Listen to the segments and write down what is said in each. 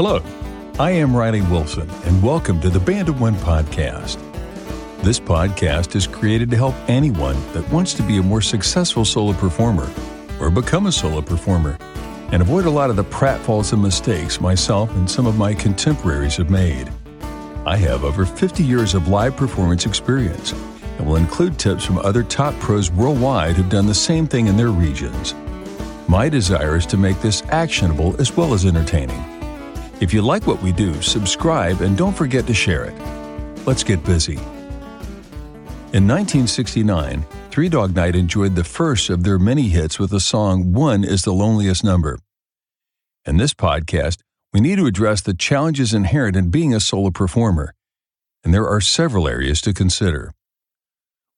Hello, I am Riley Wilson, and welcome to the Band of One podcast. This podcast is created to help anyone that wants to be a more successful solo performer or become a solo performer and avoid a lot of the pratfalls and mistakes myself and some of my contemporaries have made. I have over 50 years of live performance experience and will include tips from other top pros worldwide who've done the same thing in their regions. My desire is to make this actionable as well as entertaining. If you like what we do, subscribe and don't forget to share it. Let's get busy. In 1969, Three Dog Night enjoyed the first of their many hits with the song One is the Loneliest Number. In this podcast, we need to address the challenges inherent in being a solo performer, and there are several areas to consider.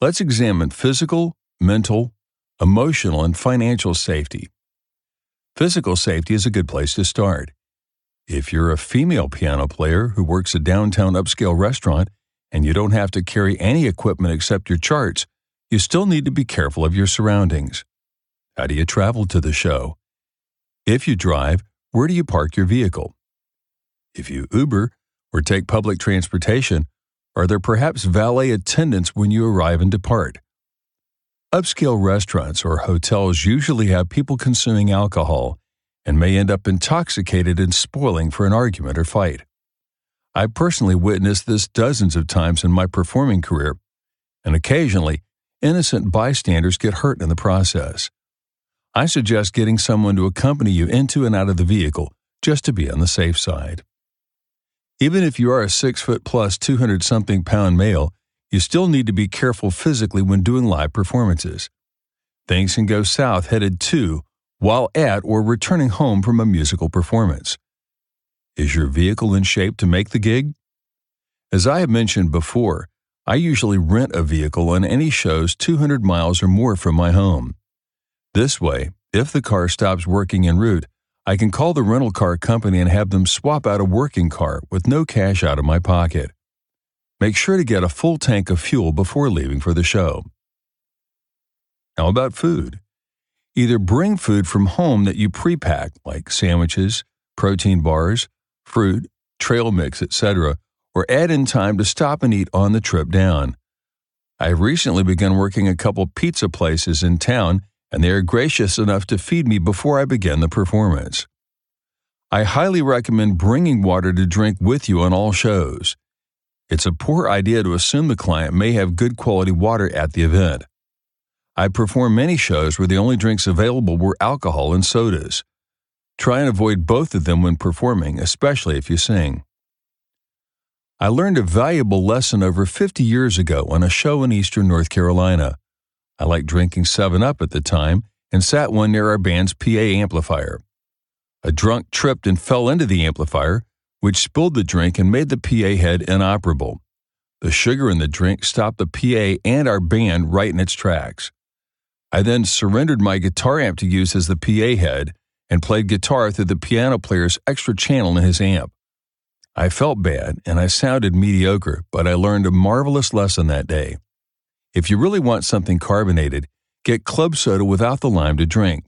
Let's examine physical, mental, emotional, and financial safety. Physical safety is a good place to start. If you're a female piano player who works a downtown upscale restaurant and you don't have to carry any equipment except your charts, you still need to be careful of your surroundings. How do you travel to the show? If you drive, where do you park your vehicle? If you Uber or take public transportation, are there perhaps valet attendants when you arrive and depart? Upscale restaurants or hotels usually have people consuming alcohol and may end up intoxicated and spoiling for an argument or fight. I personally witnessed this dozens of times in my performing career, and occasionally, innocent bystanders get hurt in the process. I suggest getting someone to accompany you into and out of the vehicle just to be on the safe side. Even if you are a 6 foot plus 200 something pound male, you still need to be careful physically when doing live performances. Things can go south headed to, while at, or returning home from a musical performance. Is your vehicle in shape to make the gig? As I have mentioned before, I usually rent a vehicle on any shows 200 miles or more from my home. This way, if the car stops working en route, I can call the rental car company and have them swap out a working car with no cash out of my pocket. Make sure to get a full tank of fuel before leaving for the show. How about food? Either bring food from home that you pre-pack, like sandwiches, protein bars, fruit, trail mix, etc., or add in time to stop and eat on the trip down. I've recently begun working a couple pizza places in town and they are gracious enough to feed me before I begin the performance. I highly recommend bringing water to drink with you on all shows. It's a poor idea to assume the client may have good quality water at the event. I performed many shows where the only drinks available were alcohol and sodas. Try and avoid both of them when performing, especially if you sing. I learned a valuable lesson over 50 years ago on a show in eastern North Carolina. I liked drinking 7 Up at the time and sat one near our band's PA amplifier. A drunk tripped and fell into the amplifier, which spilled the drink and made the PA head inoperable. The sugar in the drink stopped the PA and our band right in its tracks. I then surrendered my guitar amp to use as the PA head and played guitar through the piano player's extra channel in his amp. I felt bad and I sounded mediocre, but I learned a marvelous lesson that day. If you really want something carbonated, get club soda without the lime to drink.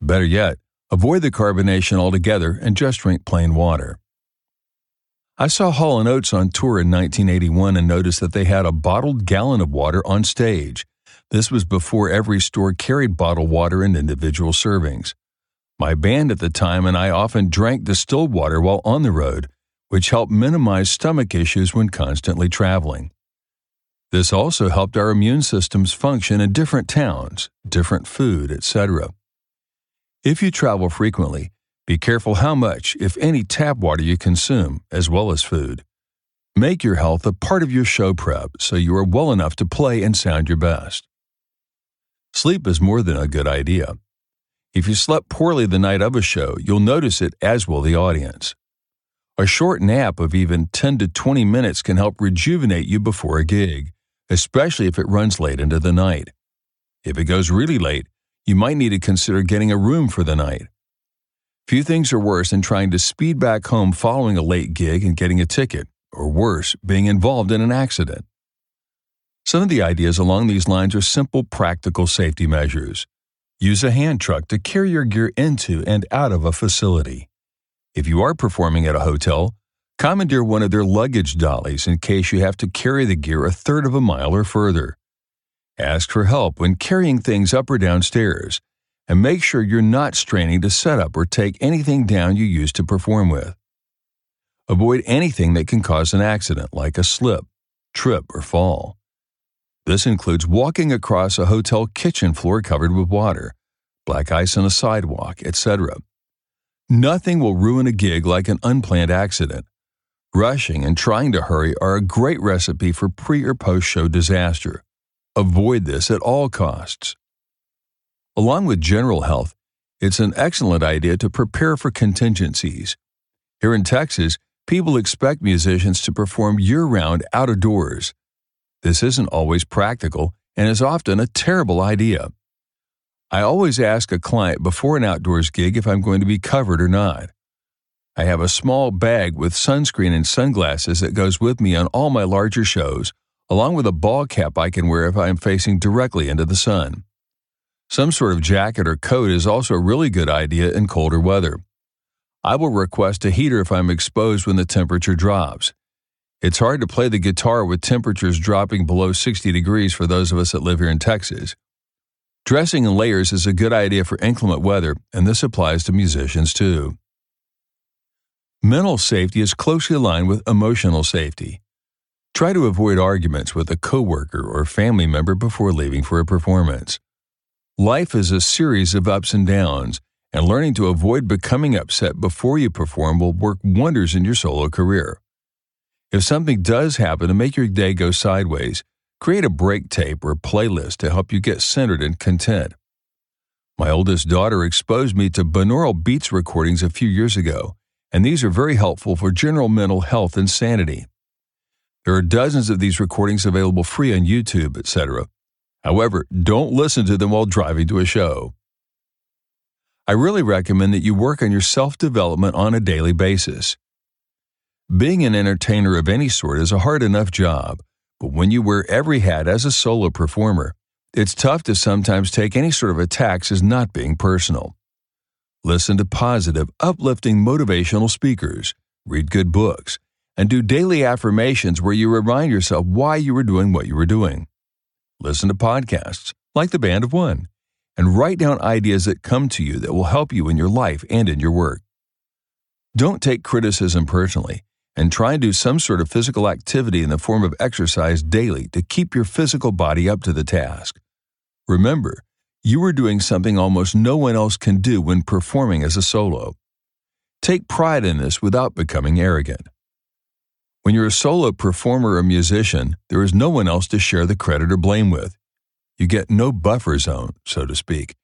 Better yet, avoid the carbonation altogether and just drink plain water. I saw Hall & Oates on tour in 1981 and noticed that they had a bottled gallon of water on stage. This was before every store carried bottled water in individual servings. My band at the time and I often drank distilled water while on the road, which helped minimize stomach issues when constantly traveling. This also helped our immune systems function in different towns, different food, etc. If you travel frequently, be careful how much, if any, tap water you consume, as well as food. Make your health a part of your show prep so you are well enough to play and sound your best. Sleep is more than a good idea. If you slept poorly the night of a show, you'll notice it as will the audience. A short nap of even 10 to 20 minutes can help rejuvenate you before a gig especially if it runs late into the night. If it goes really late, you might need to consider getting a room for the night. Few things are worse than trying to speed back home following a late gig and getting a ticket, or worse, being involved in an accident. Some of the ideas along these lines are simple, practical safety measures. Use a hand truck to carry your gear into and out of a facility. If you are performing at a hotel, commandeer one of their luggage dollies in case you have to carry the gear a third of a mile or further. Ask for help when carrying things up or down stairs, and make sure you're not straining to set up or take anything down you used to perform with. Avoid anything that can cause an accident, like a slip, trip, or fall. This includes walking across a hotel kitchen floor covered with water, black ice on a sidewalk, etc. Nothing will ruin a gig like an unplanned accident. Rushing and trying to hurry are a great recipe for pre or post show disaster. Avoid this at all costs. Along with general health, it's an excellent idea to prepare for contingencies. Here in Texas, people expect musicians to perform year round out of doors. This isn't always practical and is often a terrible idea. I always ask a client before an outdoors gig if I'm going to be covered or not. I have a small bag with sunscreen and sunglasses that goes with me on all my larger shows, along with a ball cap I can wear if I am facing directly into the sun. Some sort of jacket or coat is also a really good idea in colder weather. I will request a heater if I'm exposed when the temperature drops. It's hard to play the guitar with temperatures dropping below 60 degrees for those of us that live here in Texas. Dressing in layers is a good idea for inclement weather, and this applies to musicians too. Mental safety is closely aligned with emotional safety. Try to avoid arguments with a coworker or family member before leaving for a performance. Life is a series of ups and downs, and learning to avoid becoming upset before you perform will work wonders in your solo career. If something does happen to make your day go sideways, create a break tape or playlist to help you get centered and content. My oldest daughter exposed me to binaural beats recordings a few years ago, and these are very helpful for general mental health and sanity. There are dozens of these recordings available free on YouTube, etc. However, don't listen to them while driving to a show. I really recommend that you work on your self development on a daily basis. Being an entertainer of any sort is a hard enough job, but when you wear every hat as a solo performer, it's tough to sometimes take any sort of attacks as not being personal. Listen to positive, uplifting motivational speakers, read good books, and do daily affirmations where you remind yourself why you were doing what you were doing. Listen to podcasts like The Band of One and write down ideas that come to you that will help you in your life and in your work. Don't take criticism personally and try and do some sort of physical activity in the form of exercise daily to keep your physical body up to the task. Remember, you are doing something almost no one else can do when performing as a solo. Take pride in this without becoming arrogant. When you're a solo performer or musician, there is no one else to share the credit or blame with. You get no buffer zone, so to speak.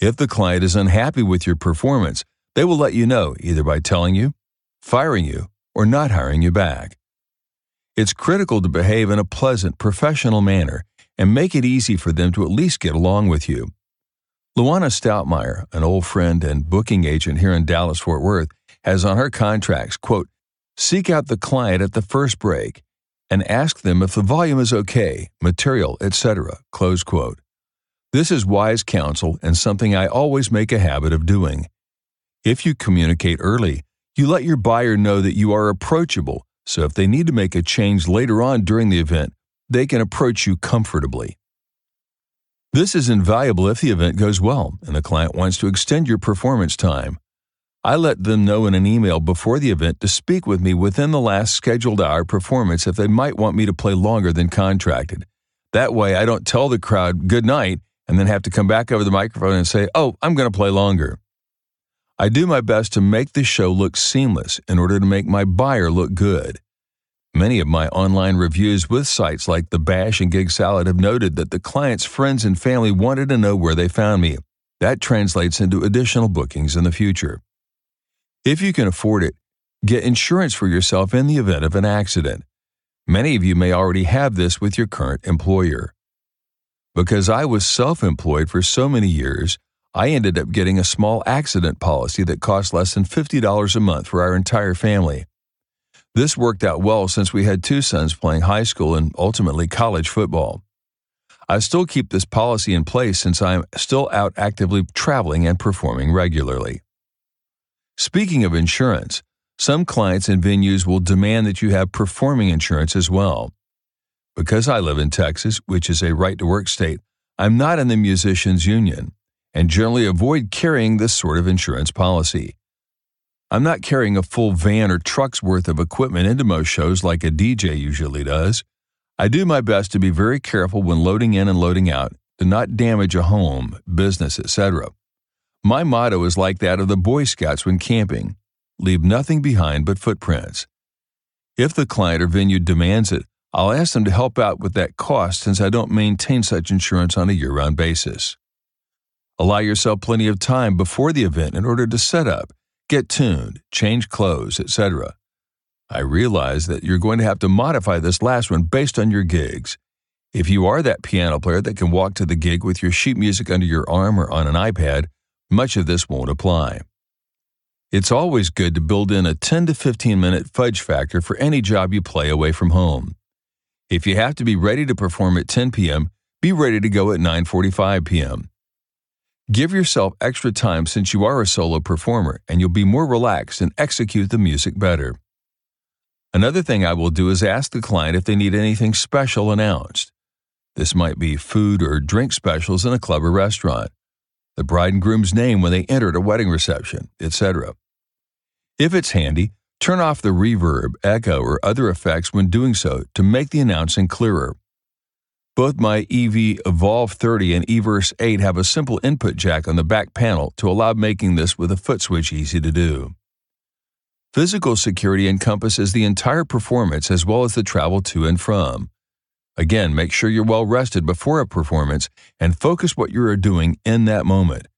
If the client is unhappy with your performance, they will let you know either by telling you, firing you, or not hiring you back. It's critical to behave in a pleasant, professional manner and make it easy for them to at least get along with you. Luana Stoutmeyer, an old friend and booking agent here in Dallas Fort Worth, has on her contracts, quote, seek out the client at the first break and ask them if the volume is okay, material, etc. Close quote. This is wise counsel and something I always make a habit of doing. If you communicate early, you let your buyer know that you are approachable, so if they need to make a change later on during the event, they can approach you comfortably. This is invaluable if the event goes well and the client wants to extend your performance time. I let them know in an email before the event to speak with me within the last scheduled hour performance if they might want me to play longer than contracted. That way, I don't tell the crowd good night and then have to come back over the microphone and say, oh, I'm going to play longer. I do my best to make the show look seamless in order to make my buyer look good. Many of my online reviews with sites like The Bash and Gig Salad have noted that the client's friends and family wanted to know where they found me. That translates into additional bookings in the future. If you can afford it, get insurance for yourself in the event of an accident. Many of you may already have this with your current employer. Because I was self employed for so many years, I ended up getting a small accident policy that cost less than $50 a month for our entire family. This worked out well since we had two sons playing high school and ultimately college football. I still keep this policy in place since I am still out actively traveling and performing regularly. Speaking of insurance, some clients and venues will demand that you have performing insurance as well. Because I live in Texas, which is a right to work state, I'm not in the musicians union and generally avoid carrying this sort of insurance policy. I'm not carrying a full van or truck's worth of equipment into most shows like a DJ usually does. I do my best to be very careful when loading in and loading out to not damage a home, business, etc. My motto is like that of the Boy Scouts when camping leave nothing behind but footprints. If the client or venue demands it, I'll ask them to help out with that cost since I don't maintain such insurance on a year round basis. Allow yourself plenty of time before the event in order to set up, get tuned, change clothes, etc. I realize that you're going to have to modify this last one based on your gigs. If you are that piano player that can walk to the gig with your sheet music under your arm or on an iPad, much of this won't apply. It's always good to build in a 10 to 15 minute fudge factor for any job you play away from home. If you have to be ready to perform at 10 p.m., be ready to go at 9:45 p.m. Give yourself extra time since you are a solo performer and you'll be more relaxed and execute the music better. Another thing I will do is ask the client if they need anything special announced. This might be food or drink specials in a club or restaurant, the bride and groom's name when they enter at a wedding reception, etc. If it's handy, Turn off the reverb, echo, or other effects when doing so to make the announcing clearer. Both my EV Evolve 30 and eVerse 8 have a simple input jack on the back panel to allow making this with a foot switch easy to do. Physical security encompasses the entire performance as well as the travel to and from. Again, make sure you're well rested before a performance and focus what you are doing in that moment.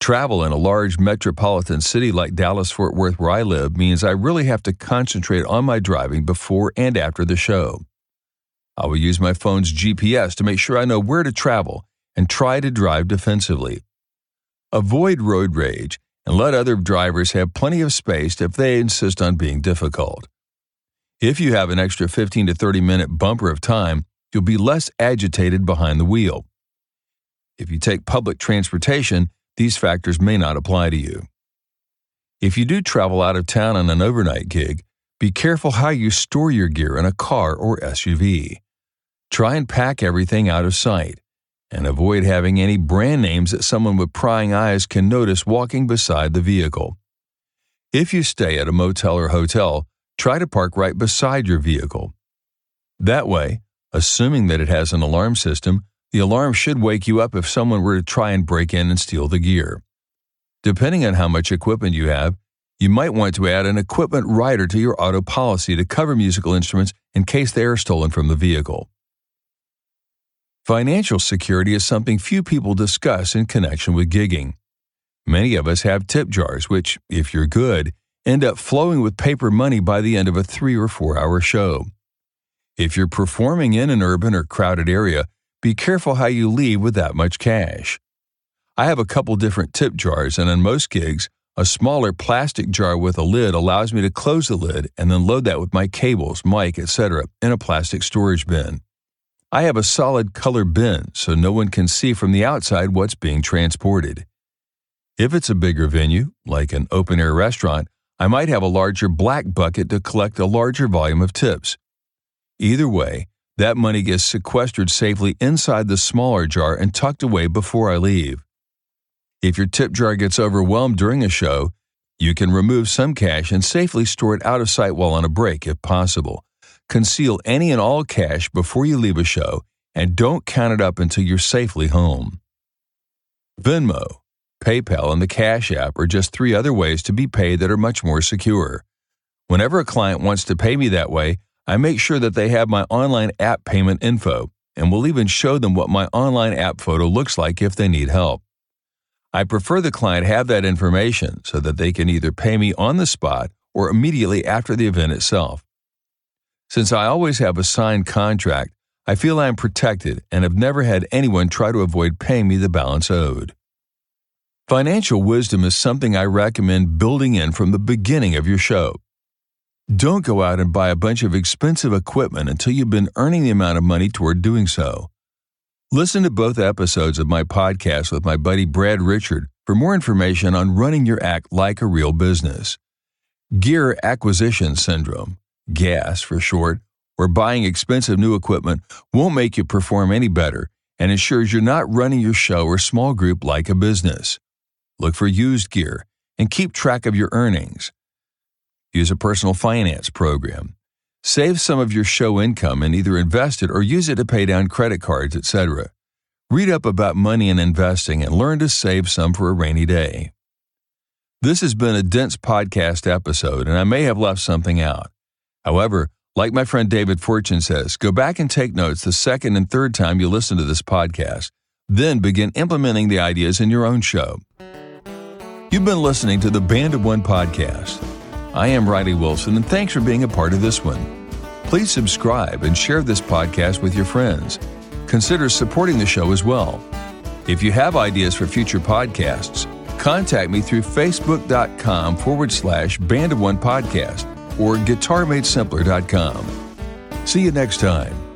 Travel in a large metropolitan city like Dallas Fort Worth, where I live, means I really have to concentrate on my driving before and after the show. I will use my phone's GPS to make sure I know where to travel and try to drive defensively. Avoid road rage and let other drivers have plenty of space if they insist on being difficult. If you have an extra 15 to 30 minute bumper of time, you'll be less agitated behind the wheel. If you take public transportation, these factors may not apply to you. If you do travel out of town on an overnight gig, be careful how you store your gear in a car or SUV. Try and pack everything out of sight, and avoid having any brand names that someone with prying eyes can notice walking beside the vehicle. If you stay at a motel or hotel, try to park right beside your vehicle. That way, assuming that it has an alarm system, the alarm should wake you up if someone were to try and break in and steal the gear. Depending on how much equipment you have, you might want to add an equipment rider to your auto policy to cover musical instruments in case they are stolen from the vehicle. Financial security is something few people discuss in connection with gigging. Many of us have tip jars, which, if you're good, end up flowing with paper money by the end of a three or four hour show. If you're performing in an urban or crowded area, be careful how you leave with that much cash. I have a couple different tip jars, and on most gigs, a smaller plastic jar with a lid allows me to close the lid and then load that with my cables, mic, etc. in a plastic storage bin. I have a solid color bin so no one can see from the outside what's being transported. If it's a bigger venue, like an open air restaurant, I might have a larger black bucket to collect a larger volume of tips. Either way, that money gets sequestered safely inside the smaller jar and tucked away before I leave. If your tip jar gets overwhelmed during a show, you can remove some cash and safely store it out of sight while on a break if possible. Conceal any and all cash before you leave a show and don't count it up until you're safely home. Venmo, PayPal, and the Cash App are just three other ways to be paid that are much more secure. Whenever a client wants to pay me that way, I make sure that they have my online app payment info and will even show them what my online app photo looks like if they need help. I prefer the client have that information so that they can either pay me on the spot or immediately after the event itself. Since I always have a signed contract, I feel I am protected and have never had anyone try to avoid paying me the balance owed. Financial wisdom is something I recommend building in from the beginning of your show. Don't go out and buy a bunch of expensive equipment until you've been earning the amount of money toward doing so. Listen to both episodes of my podcast with my buddy Brad Richard, for more information on running your act like a real business. Gear acquisition syndrome, GAS for short, or buying expensive new equipment won't make you perform any better and ensures you're not running your show or small group like a business. Look for used gear and keep track of your earnings. Use a personal finance program. Save some of your show income and either invest it or use it to pay down credit cards, etc. Read up about money and investing and learn to save some for a rainy day. This has been a dense podcast episode, and I may have left something out. However, like my friend David Fortune says, go back and take notes the second and third time you listen to this podcast, then begin implementing the ideas in your own show. You've been listening to the Band of One podcast. I am Riley Wilson, and thanks for being a part of this one. Please subscribe and share this podcast with your friends. Consider supporting the show as well. If you have ideas for future podcasts, contact me through facebook.com forward slash band of one podcast or guitarmadesimpler.com. See you next time.